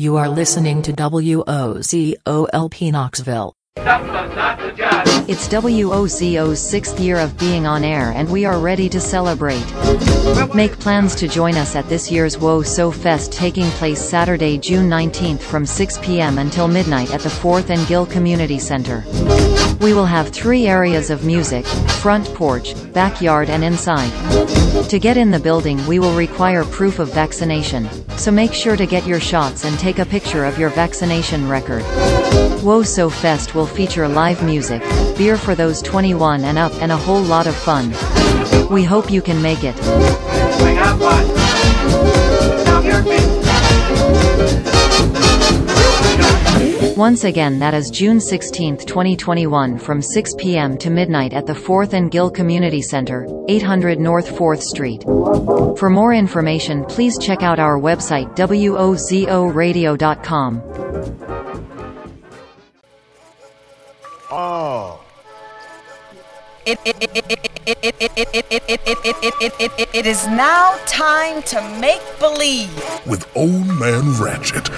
You are listening to WOZOLP Knoxville. It's WOZO's sixth year of being on air and we are ready to celebrate. Make plans to join us at this year's So Fest taking place Saturday, June 19th from 6 p.m. until midnight at the 4th and Gill Community Center. We will have three areas of music, front porch, backyard and inside. To get in the building we will require proof of vaccination, so make sure to get your shots and take a picture of your vaccination record. So Fest will feature live music, beer for those 21 and up and a whole lot of fun. We hope you can make it. Once again that is June 16, 2021 from 6 p.m. to midnight at the 4th and Gill Community Center, 800 North 4th Street. For more information please check out our website wozoradio.com. Oh. It, it, it, it, it, it, it, it, it, it, it, it, it, it, it, it, it is now time to make believe. With Old Man Ratchet.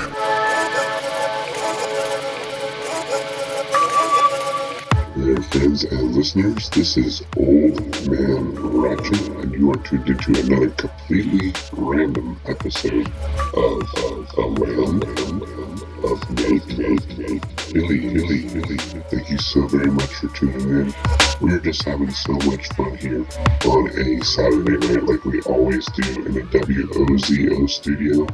Hello, friends and listeners. This is Old Man Ratchet, and you are tuned into another completely random episode of of of Random of, of Billy Billy Billy. Thank you so very much for tuning in. We're just having so much fun here on a Saturday night, like we always do in the WOZO studio.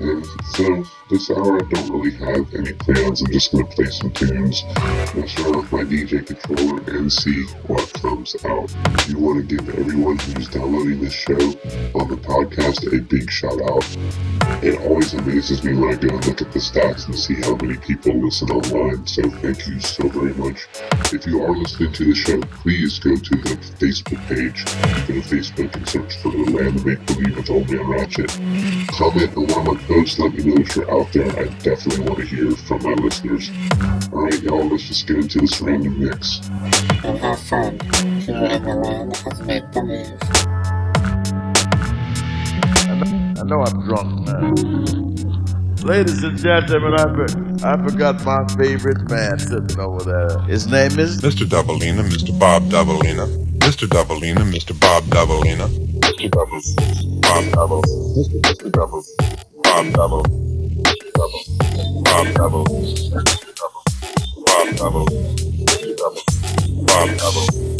And so this hour I don't really have any plans. I'm just gonna play some tunes, mess around with my DJ controller, and see what comes out. You want to give everyone who's downloading this show on the podcast a big shout out. It always amazes me when I go and look at the stats and see how many people listen online. So thank you so very much. If you are listening to the show, please go to the Facebook page. Go to Facebook and search for the land of Make Believe with Old Man Ratchet. Comment on one of my posts. Let me know if you're out there. I definitely want to hear from my listeners. Alright, y'all, let's just get into this random mix. and have fun here in the land of make believe. I know I'm drunk, man. Ladies and gentlemen, I, for, I forgot my favorite man sitting over there. His name is Mr. Doubleina, Mr. Bob Doubleina, Mr. Doubleina, Mr. Bob Doubleina, Mr. Double, Bob Double, Mr. Mr. Double, Bob Double, Mr. Double, Bob Double, Bob Double, Bob Double.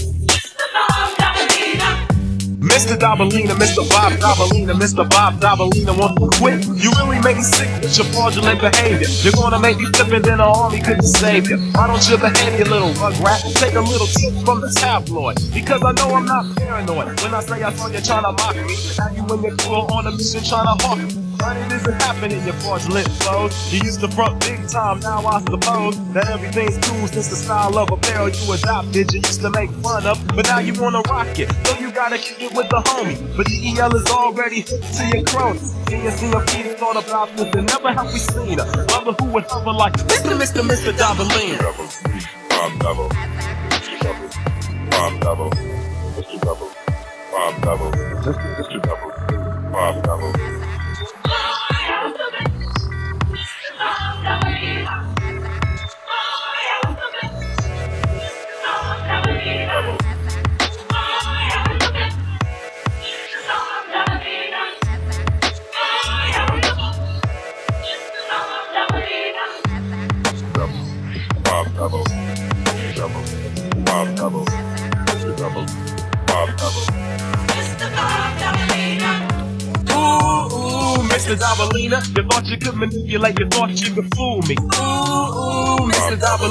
Mr. Dabalina, Mr. Bob Dabalina, Mr. Bob Dabalina wants to quit. You really make me sick with your fraudulent behavior. You're gonna make me flip and then the army couldn't save you. Why don't you behave, you little rugrat? Take a little tip from the tabloid. Because I know I'm not paranoid. When I say I saw you to mock me, now you and your crew on a mission to hawk me. But it isn't happening, your fraudulent flows. You used to front big time, now I suppose that everything's cool since the style of apparel you adopted. You used to make fun of, but now you wanna rock it. So you gotta kick it with the homie. But DEL is already hooked to your cronies. Can you see a piece thought about this? And never have we seen a brother who would hover like Mr. Mr. Mr. Dabalina. Bob Double, Mr. Double, Mr. Double, Bob Double, Mr. Double, Double. Double,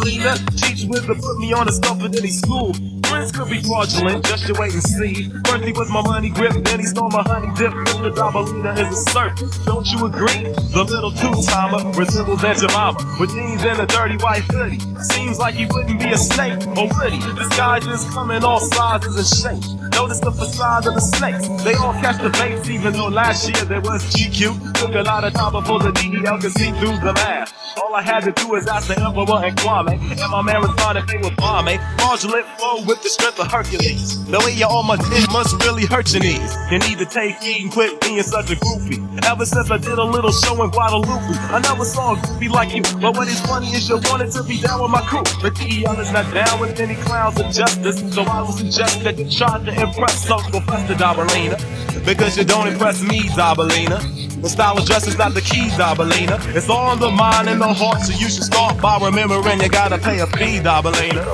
Dabalina, teach wisdom, put me on a stuff in any school. Friends could be fraudulent, just you wait and see. First he was my money grip, then he stole my honey dip. Mr. Dabalina is a serpent, don't you agree? The little two-timer resembles Aunt Jemima with jeans and a dirty white hoodie. Seems like he wouldn't be a snake, or would he? This guy just come in all sizes and shapes. Notice the facade of the snakes. They all catch the baits, even though last year there was GQ. took a lot of time before the DEL could see through the math. All I had to do is ask the Emperor and Kwame, and my man responded they was bomb, Fraudulent flow with the strength of Hercules. The way you almost did must really hurt your knees. You need to take heed and quit being such a groupie. Ever since I did a little show in Guadalupe, I never saw a groupie like you. But what is funny is you wanted to be down with my crew. But DEL is not down with any clowns of justice. So I will suggest that you try to impress Social Festa Dabalina. Because you don't impress me, Dabalina. The style of dress is not the key, Dabalina. It's on the mind and the heart, so you should start by remembering you gotta pay a fee, Dabalina.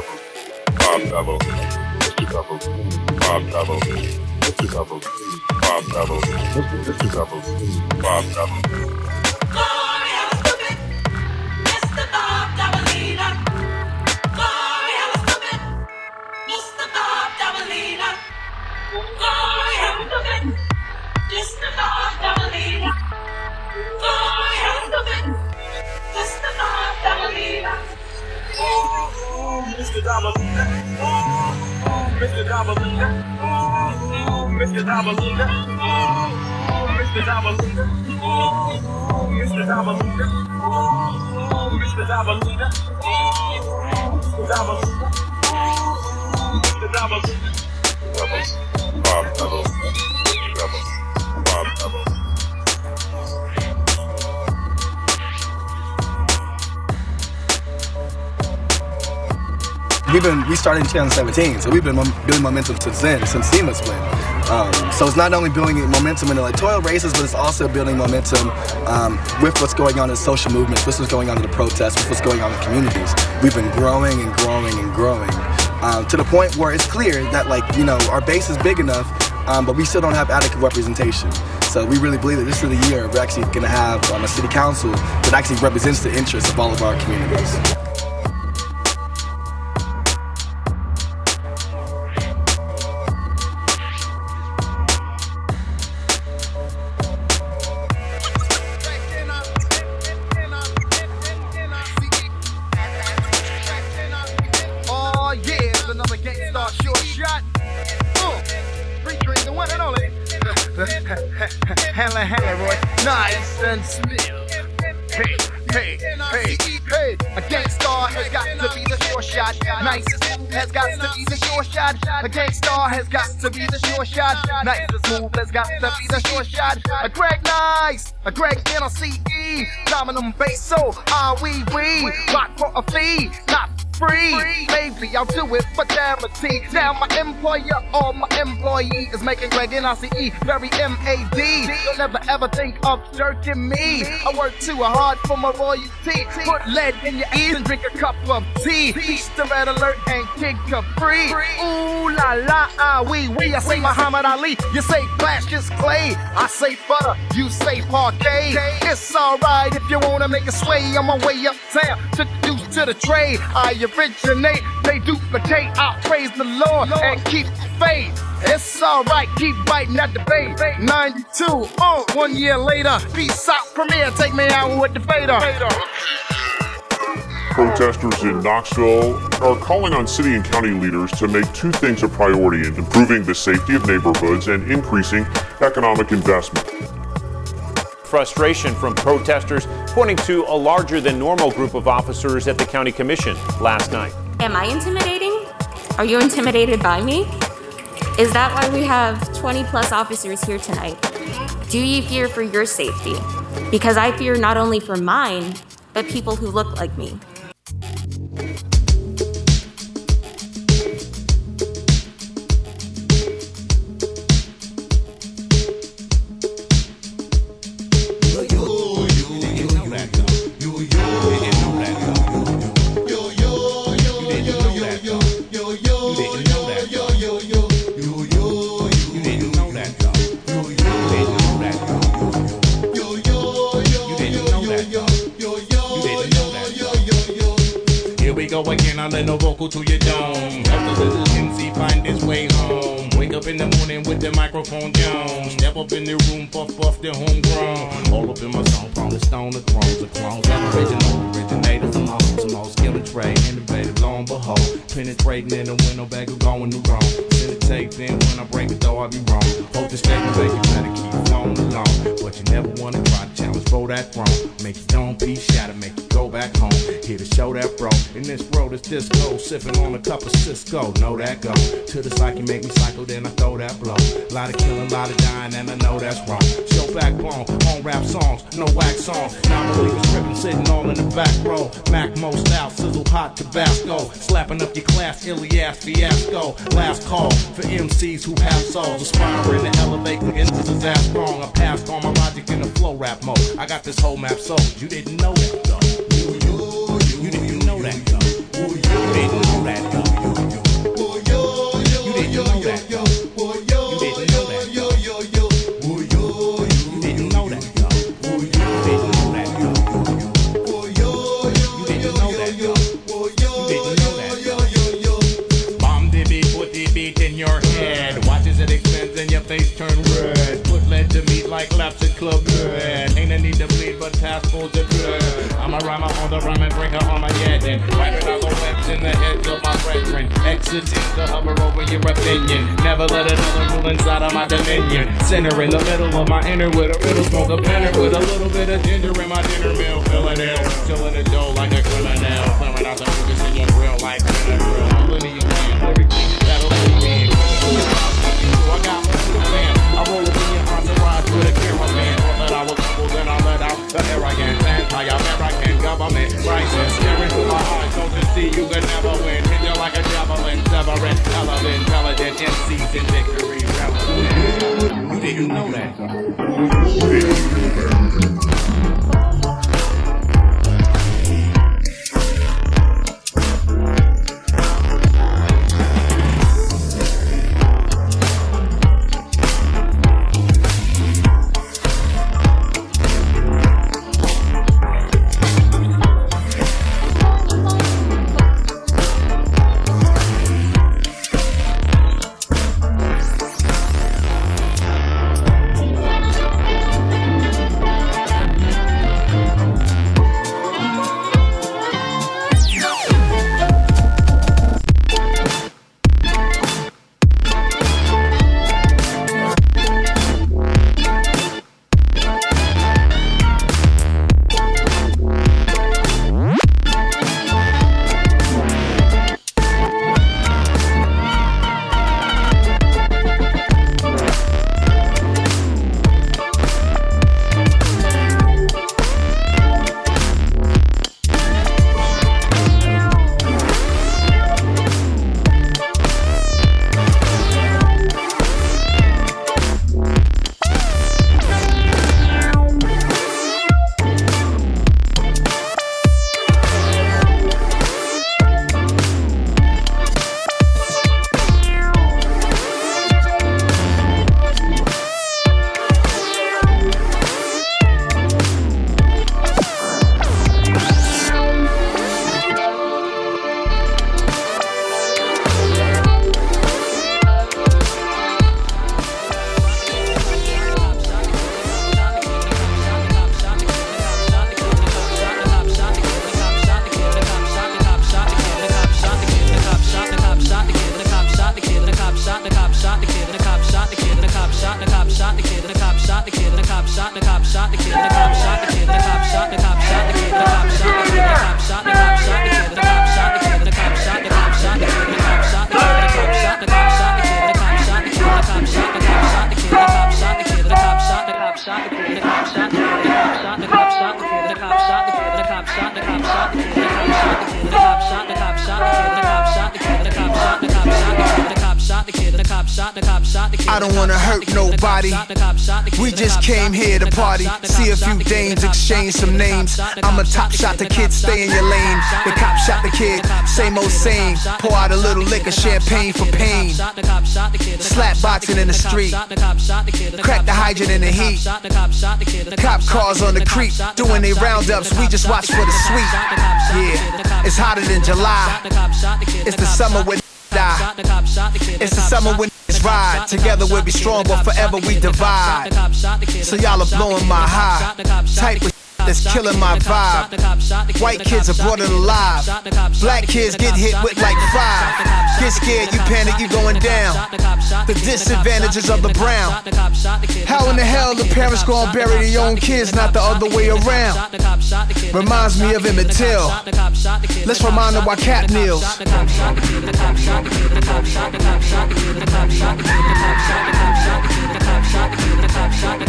Bob Bob Bob Bob. Mr. Dominica. Ooh, ooh, Mr. Dominica. Ooh, Mr. Dominica. Ooh, Mr. Dominica. Ooh, Mr. Dominica. Ooh, Mr. Dominica. Ooh, Mr. Dominica. Ooh, Mr. Dominica. Bob Dominica. We've been we started in 2017, so we've been building momentum since then, since SEMA's win. Um, so it's not only building momentum in electoral races, but it's also building momentum um, with what's going on in social movements, with what's going on in the protests, with what's going on in communities. We've been growing and growing and growing um, to the point where it's clear that like you know our base is big enough, um, but we still don't have adequate representation. So we really believe that this is the year we're actually going to have um, a city council that actually represents the interests of all of our communities. Dominum Basso, ah we we, rock for a fee, not free. Maybe I'll do it for charity. Now my employer or my employee is making Greg NICE very M-A-D. Don't ever ever think of jerking me. I work too hard for my royalty. Put lead in your ears and drink a cup of tea. East the red alert and kick a free. Ooh la la ah wee wee. I say Muhammad Ali. You say Cassius Clay. I say butter. You say parquet. It's alright if you wanna make a sway on my way uptown to deuce to the trade. I originate, they duplicate. I praise the Lord and keep faith. It's alright, keep biting at the bait. 92, uh, one year later. Peace out, premiere, take me out with the fader. Protesters in Knoxville are calling on city and county leaders to make two things a priority in improving the safety of neighborhoods and increasing economic investment. Frustration from protesters pointing to a larger than normal group of officers at the county commission last night. Am I intimidating? Are you intimidated by me? Is that why we have 20 plus officers here tonight? Do you fear for your safety? Because I fear not only for mine, but people who look like me. I'll lend a vocal to your dome. Help the little MC find his way home. Up in the morning with the microphone down. Step up in the room, puff puff the homegrown. All up in my song from the stone to thrones, the clones, original, originator from home. Some old skill and trade, innovative, and behold. Penetrating in the window bag of going to wrong. Send the tape in when I break it, though I be wrong. Hope the statement you better keep flowing along. But you never wanna try to challenge, throw that throne. Make you don't be shatter, make you go back home. Here to show that bro. In this world, it's disco. Sipping on a cup of Cisco. Know that go. To the psyche, make me cycle, then I throw that blow. A Lot of killing, a lot of dying, and I know that's wrong. Show backbone, on rap songs, no wax songs. Non-believers tripping, sitting all in the back row. Mac most out, sizzle hot Tabasco. Slapping up your class, Ilias fiasco. Last call for MCs who have souls. Aspiring to elevate into disaster strong. I passed on my logic in the flow rap mode. I got this whole map sold. You didn't know that though. You didn't know that though. You didn't like laps at club red. Ain't no need to bleed, but passports are good. I'm a rhymer on the rhyme and breaker on my head. And wiping out the webs in the heads of my brethren. Exiting to hover over your opinion. Never let another rule inside of my dominion. Center in the middle of my inner with a riddle smoke a penner with a little bit of ginger in my dinner meal. Filling it, filling the dough like a criminal. Clearing out the in your grill like Música champagne for pain. Slap boxing in the street, crack the hydrant in the heat. Cop cars on the creek, doing they roundups. We just watch for the sweet. Yeah, it's hotter than July. It's the summer when die. It's the summer when we ride. Together we'll be strong, but forever we divide. So y'all are blowing my high. Type of that's killing my vibe. White kids are brought in alive. Black kids get hit with like five. Get scared, you panic, you going down. The disadvantages of the brown. How in the hell the parents gonna bury their own kids, not the other way around? Reminds me of Emmett Till. Let's remind them why Cap kneels. Stay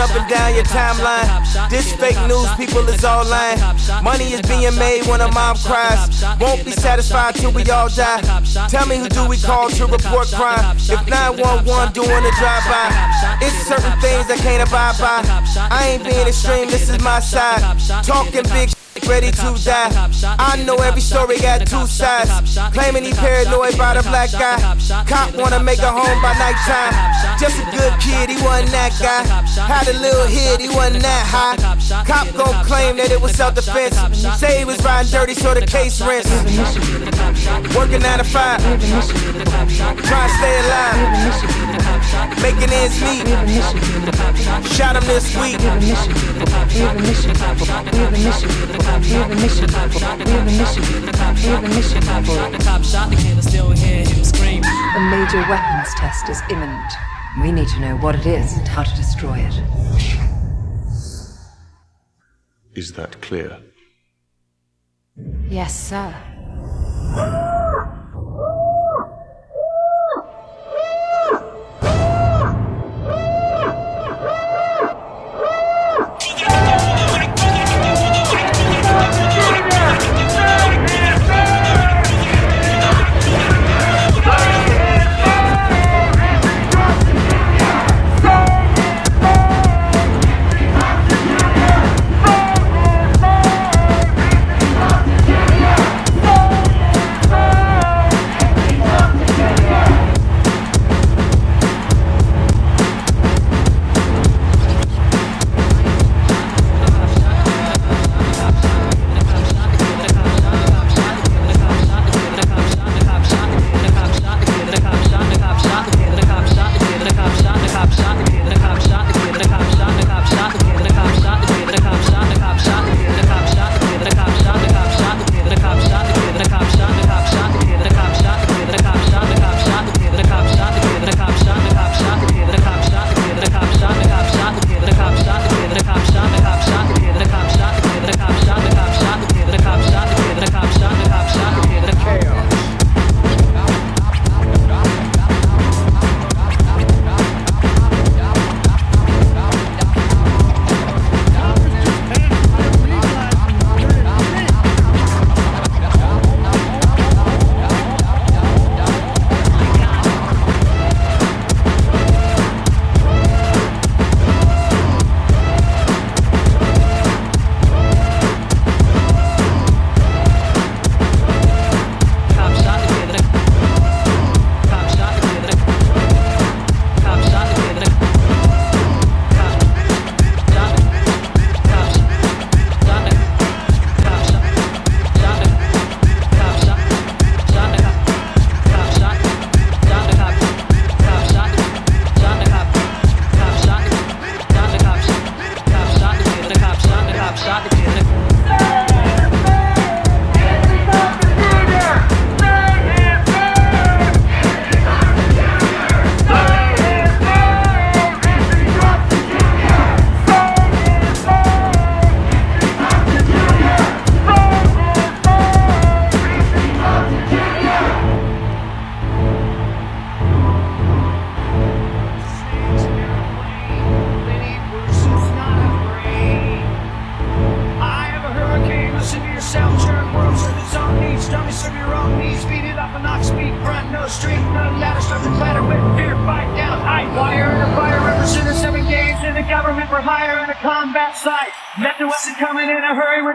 up and down your timeline. This fake news, people is all lying. Money is being made when a mom cries. Won't be satisfied till we all die. Tell me who do we call to report crime? If 911 doing a drive-by, it's certain things I can't abide by. I ain't being extreme, this is my side. Talking big ready to die. I know every story got two sides. Claiming he paranoid by the black guy. Cop wanna make a home by nighttime. Just a good kid, he wasn't that guy. Had a little hit, he wasn't that high. Cop gon' claim that it was self-defense. Say he was riding dirty, so the case rents. Working nine to five. Trying to stay alive. Making ends meet. Shot him this week. We have a mission. We have a mission. We have a mission. The cop shot the kid and still hear him scream. A major weapons test is imminent. We need to know what it is and how to destroy it. Is that clear? Yes, sir.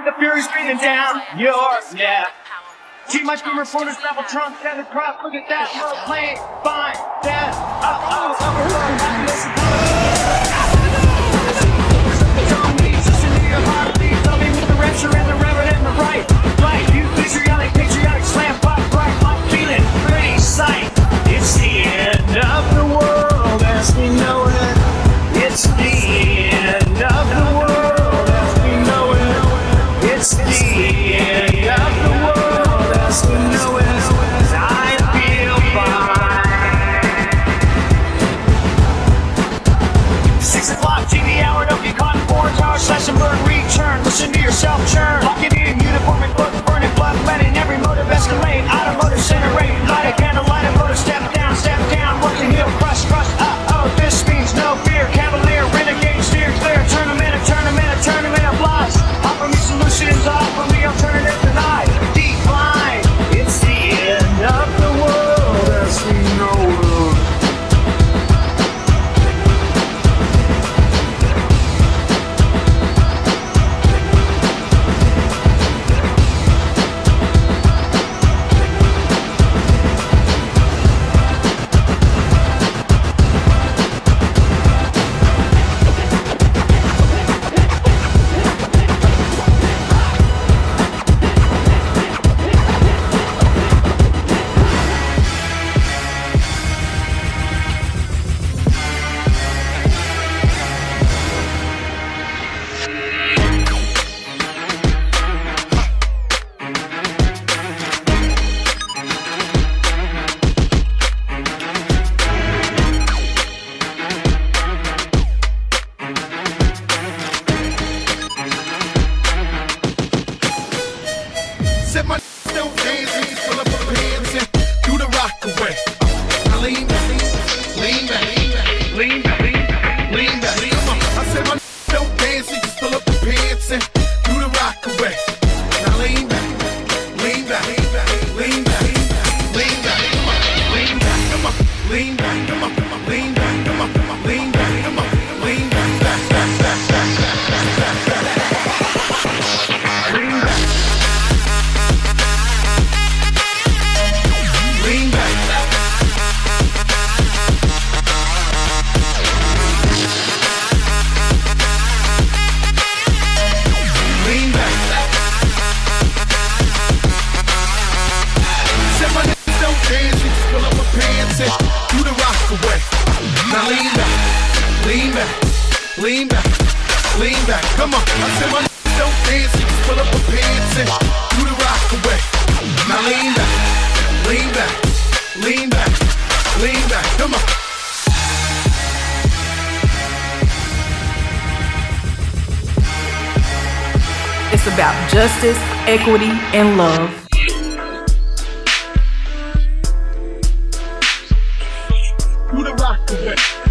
the fury breathing down your neck. Too much from reporters, travel Trump, Santa Cruz, look at that, low plane, fine, death, up, up, up, up, Rapture and the reverend and the you patriotic, patriotic, slam, pop, pop, feeling, pretty sight. It's the end of the world as we know it. It's the end. That's the end of the world as we know it. I feel fine. Six o'clock TV hour, don't get caught in four tower slash and burn return. Listen to yourself churn. Pocket in uniform and book, burning blood, letting every motive escalate. Automotive center rate, light a candle, light a motor, step down, step down, working heel, crush, crush. Yeah.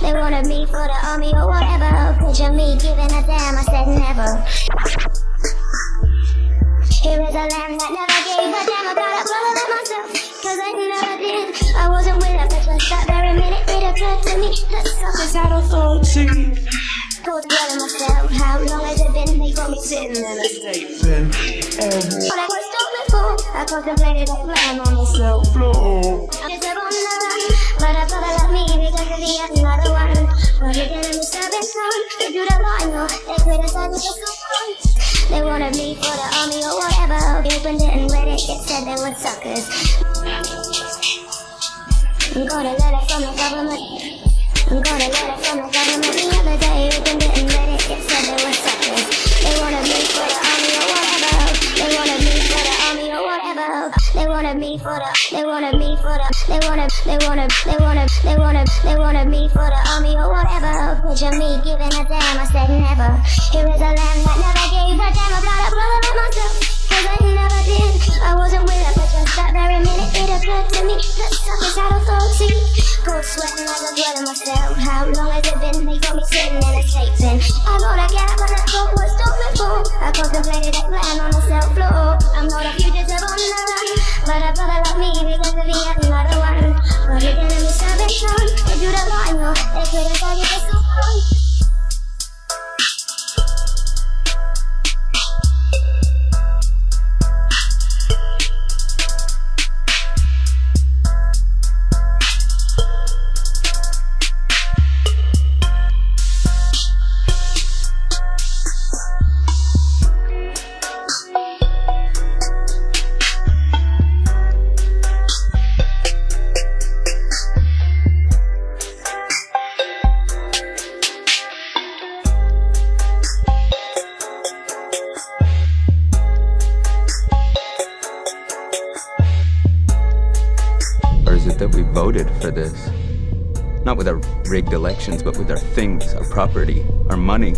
They wanted me for the army or whatever. Picture me giving a damn. I said never. Here is a land that never gave a damn about a brother like myself. Cause I never did. I wasn't with her, but just that very minute it occurred to me that suckers had authority. Go to tell myself how long has it been? They got me sitting in a state pen. But I was still before. I contemplated a plan on the cell floor. I just the run, but I thought I love me because of the another one. But he didn't serve his son. They do the line, no, they criticized me for so long. They wanted me for the army or whatever. Opened it and read it. It said they were suckers. Got a letter from the government. Got a letter from the government the other day. It and read it. It said they were suckers. They wanted me for the army or whatever. They wanted me They wanted me for the. They wanted me for the. They wanted. They wanted. They wanted. They wanted. They wanted me for the army or whatever. Picture me giving a damn. I said never. Here is a land that never gave a damn about a brother like myself. Cause I never did. I wasn't with her, but just that very minute it occurred to me that suckers had authority. Cold sweating as I dwell in myself. How long has it been? They got me sitting in a safe bin. I got a gap, but I thought was done before. I contemplated a plan on the cell floor. I'm not a fugitive on the run, but a brother like me because of the another one. But he didn't a big son. They do the line, no, they criticize you for so. For this. Not with our rigged elections, but with our things, our property, our money.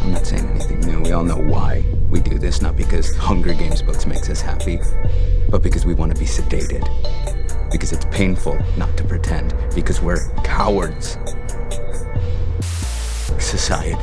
I'm not saying anything new. We all know why we do this, not because Hunger Games books makes us happy, but because we want to be sedated. Because it's painful not to pretend. Because we're cowards. Society.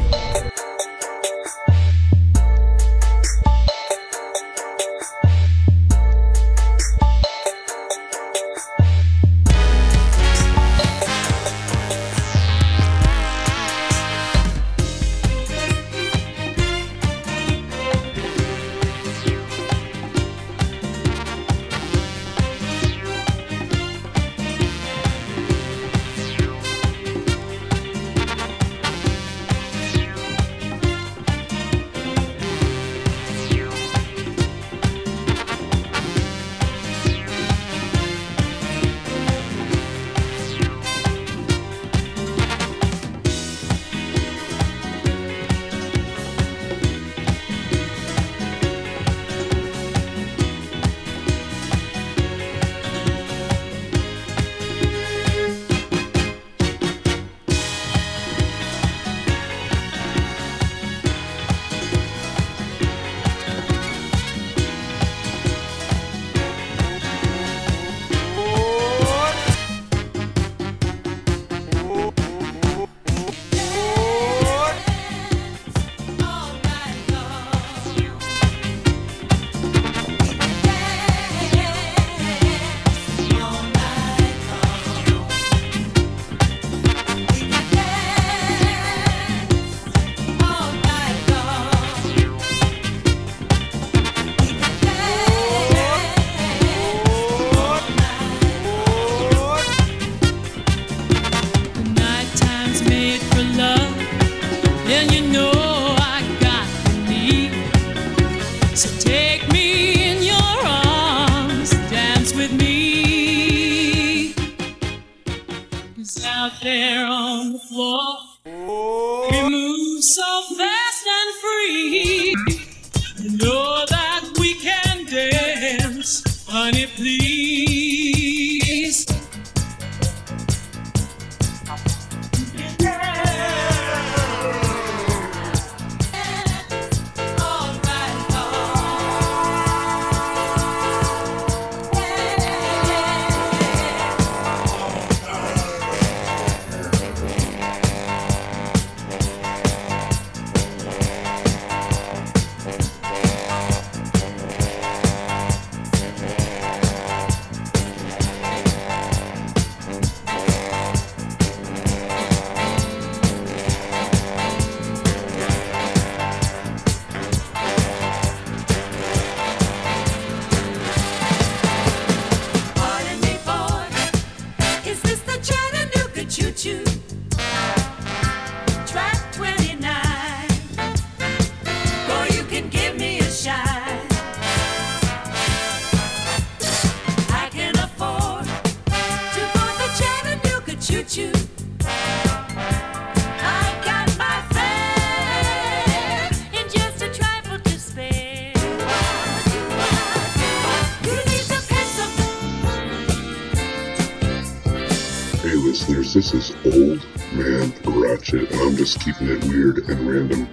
This is Old Man Ratchet, and I'm just keeping it weird and random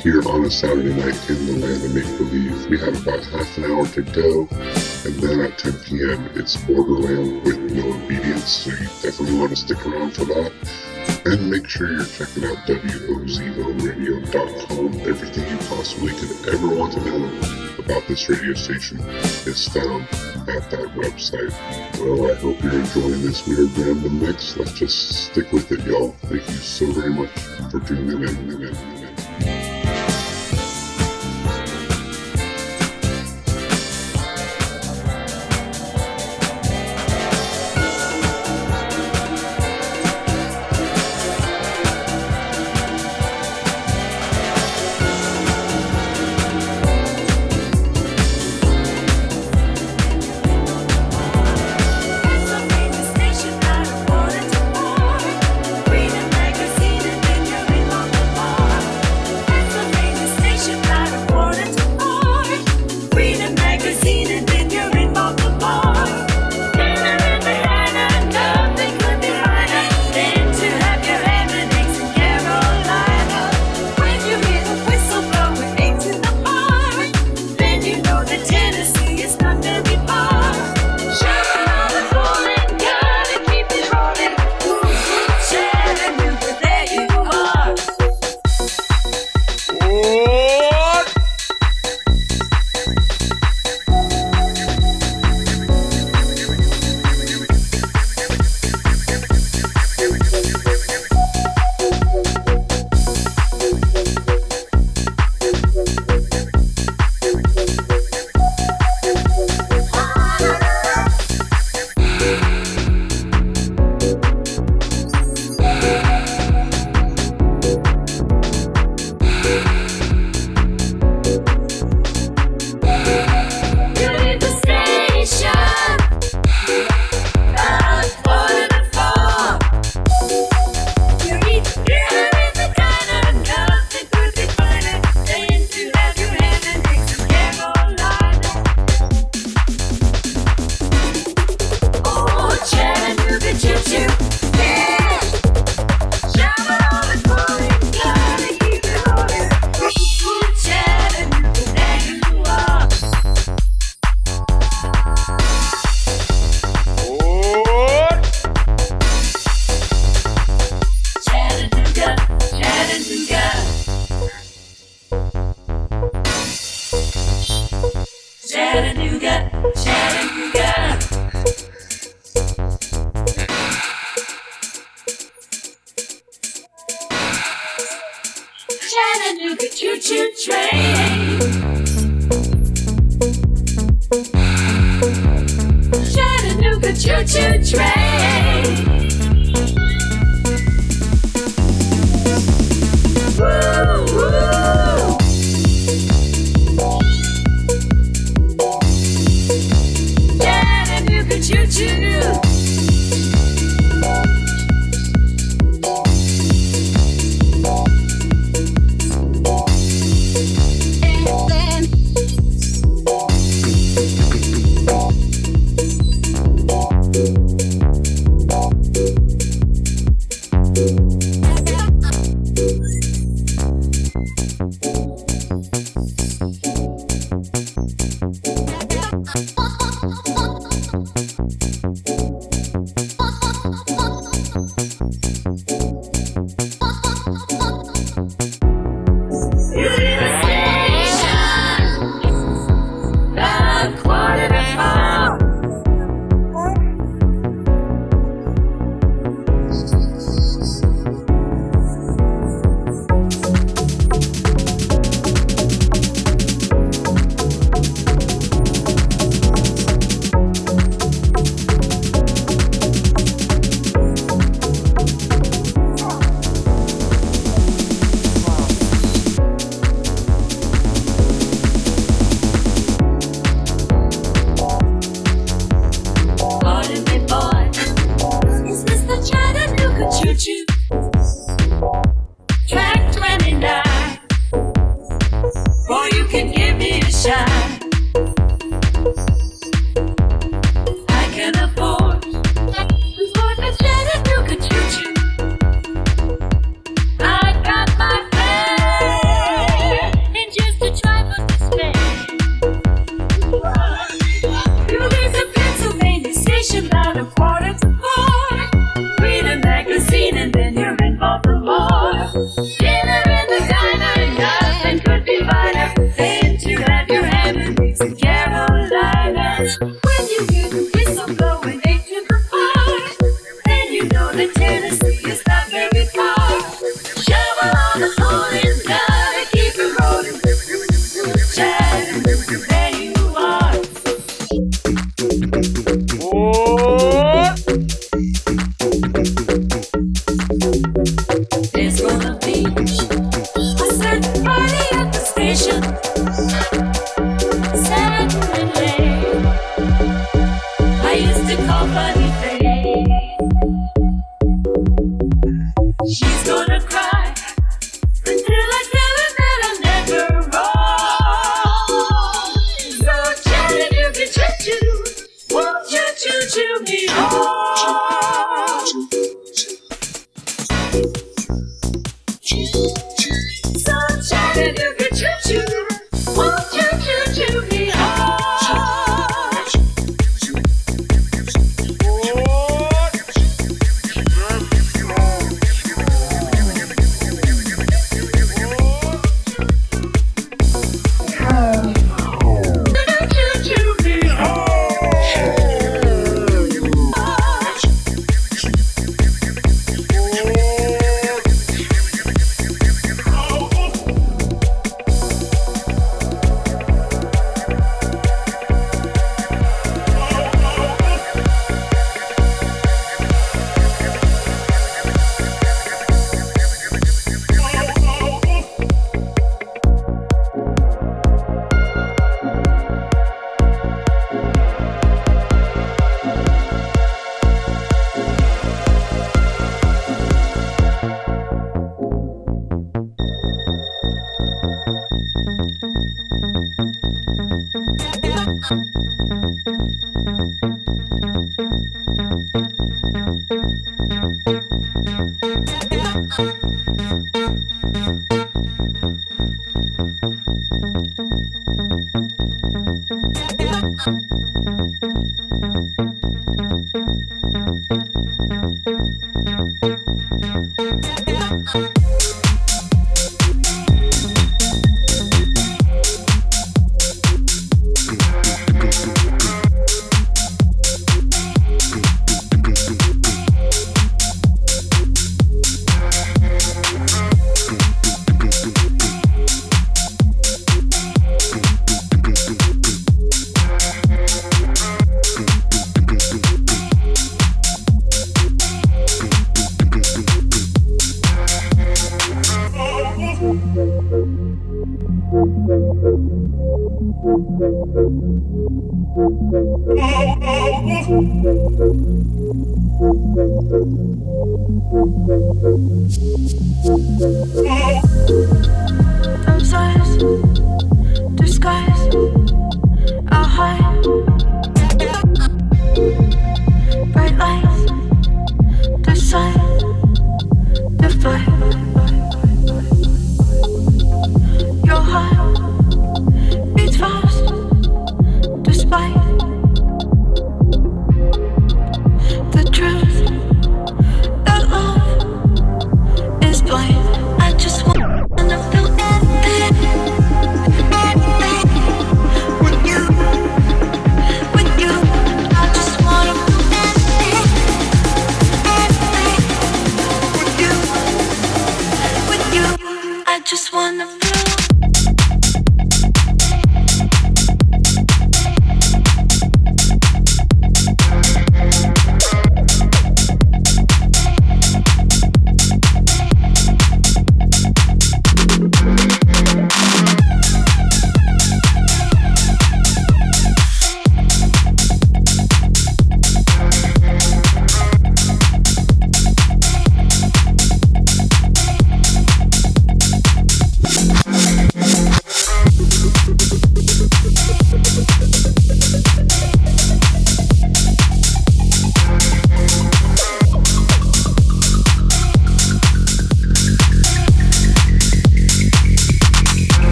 here on a Saturday night in the land of make believe. We have about half an hour to go, and then at 10 p.m. it's Borderland with no obedience, so you definitely want to stick around for that. And make sure you're checking out WOZORadio.com. Everything you possibly could ever want to know about this radio station is found at that website. Well, I hope you're enjoying this weird random mix. Let's just stick with it, y'all. Thank you so very much for tuning in.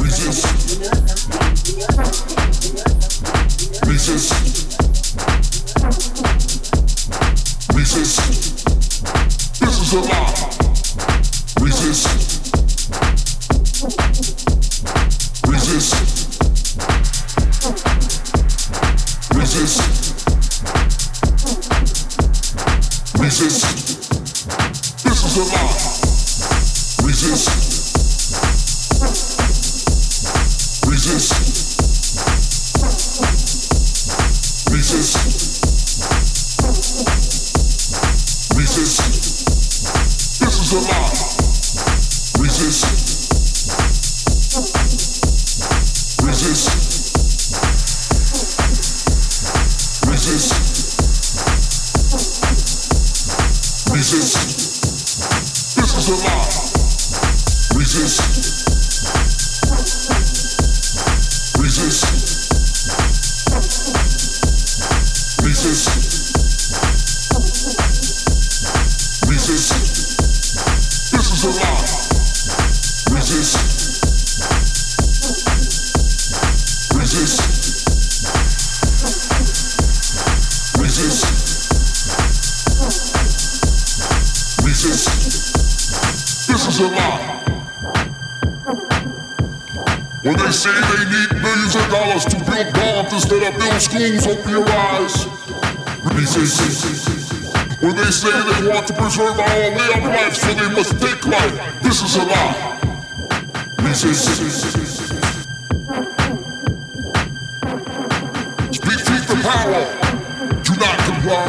Resist. Resist. want to preserve our own way of life, so they must take life. This is a lie. Resist. Speak truth to power. Do not comply.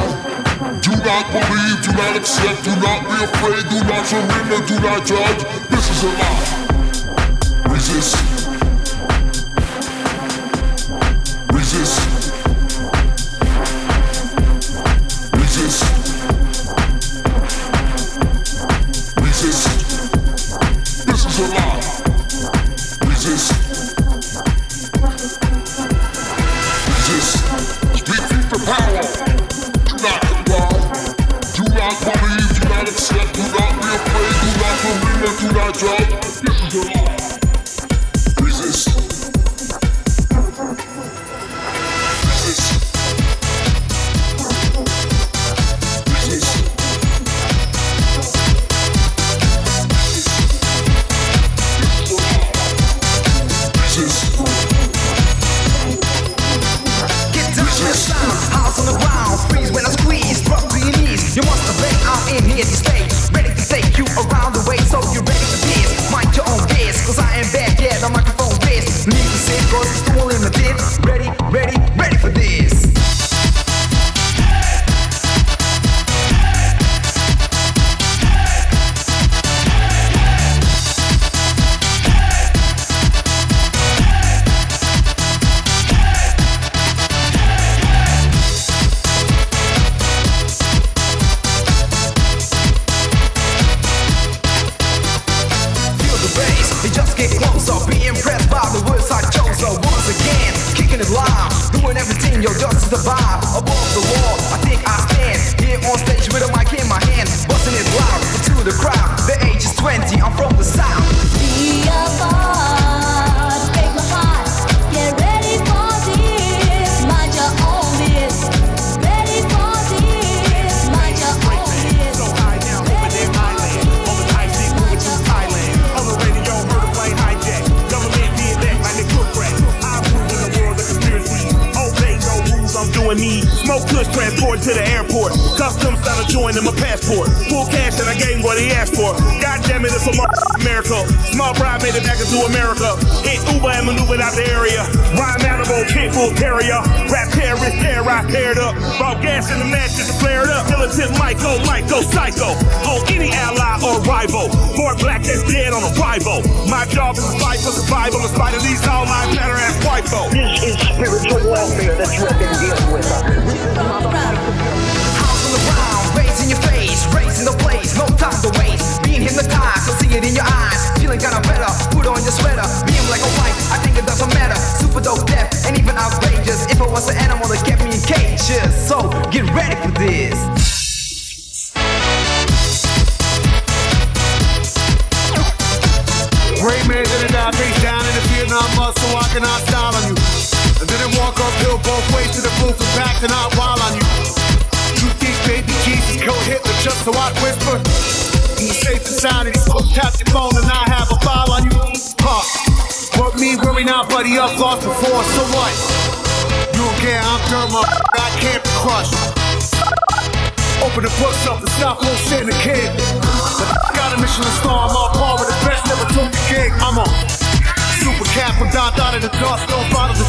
Do not believe. Do not accept. Do not be afraid. Do not surrender. Do not judge. This is a lie. Resist.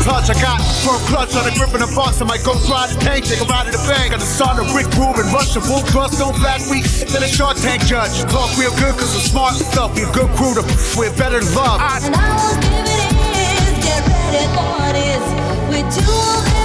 clutch. I got firm clutch on the grip and the box. I might go try the tank, take a ride in the bank. Got the brick room and rush a wolf bust, don't flat weak. Then a shark tank judge. Talk real good, cause we're smart stuff. We're good crew to, we're better than love. And I will give it is, get ready for this. We're two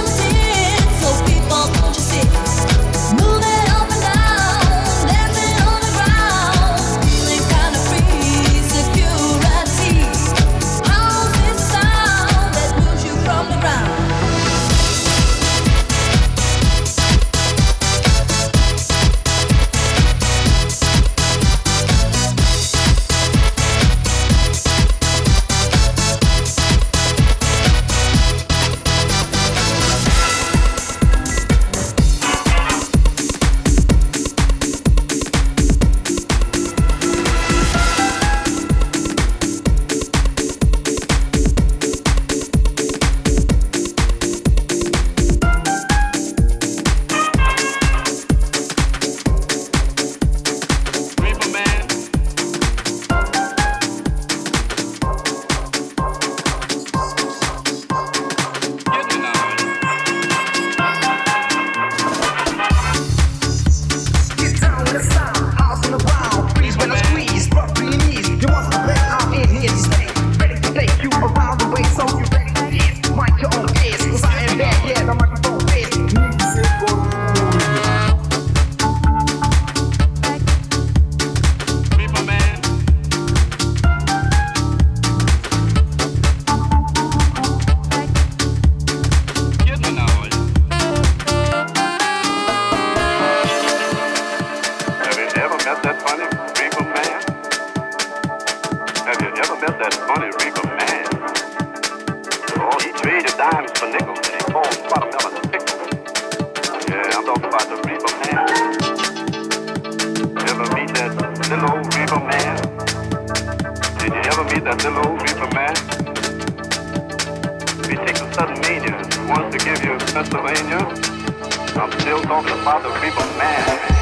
met that funny reaper man? Have you ever met that funny reaper man? Oh, he traded dimes for nickels and he sold watermelon pickles. Yeah, I'm talking about the reaper man. Ever meet that little old reaper man? Did you ever meet that little old reaper man? He takes a sudden mania, wants to give you Pennsylvania. I'm still talking about the reaper man.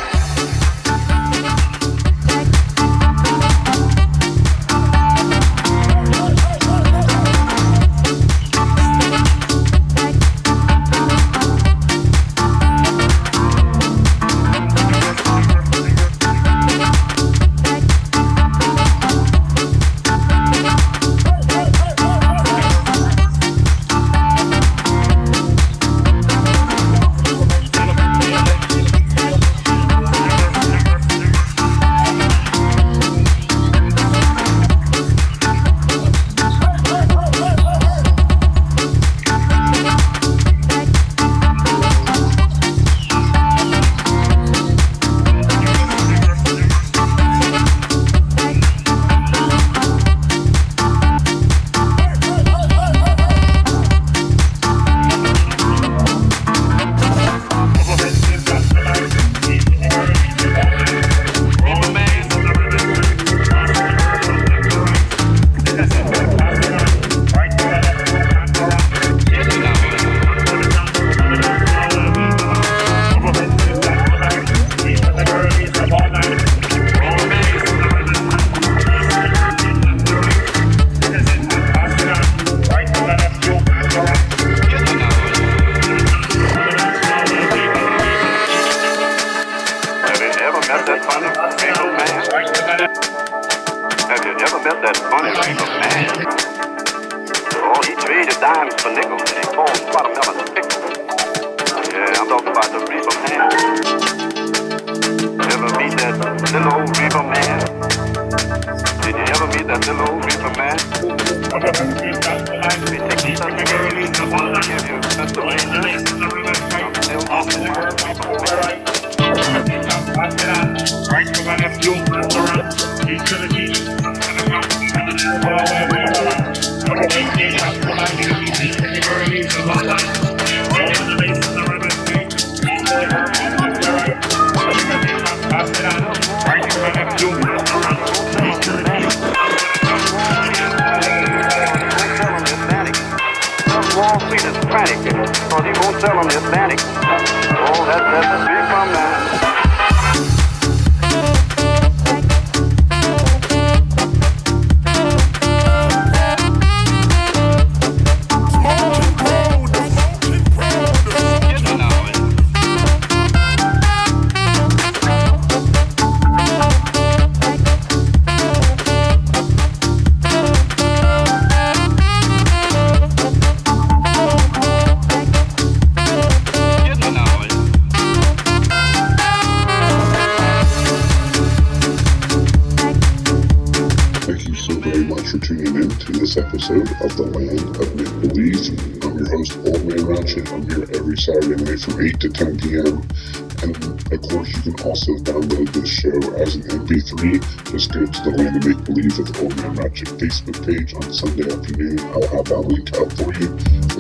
As an MP3. Just go to the Land of Make Believe with Old Man Ratchet Facebook page on Sunday afternoon. I'll have that link out for you.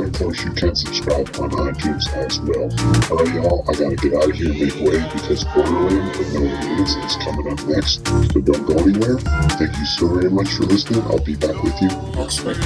And of course, you can subscribe on iTunes as well. Alright, y'all, I gotta get out of here and make way because Borderland with No Limits is coming up next. So don't go anywhere. Thank you so very much for listening. I'll be back with you next week.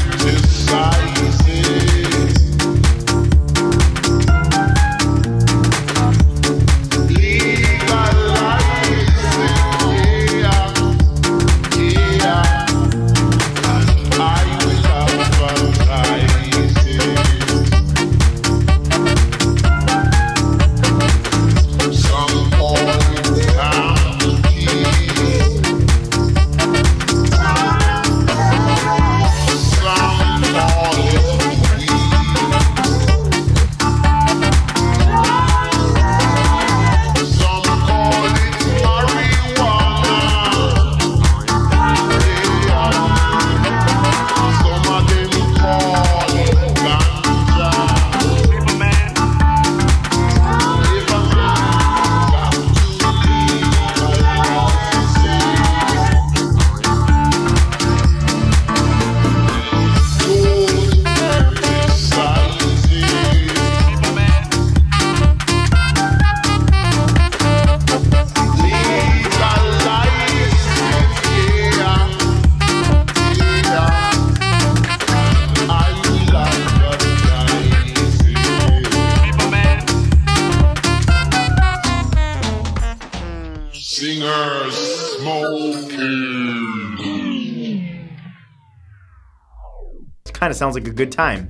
Sounds like a good time.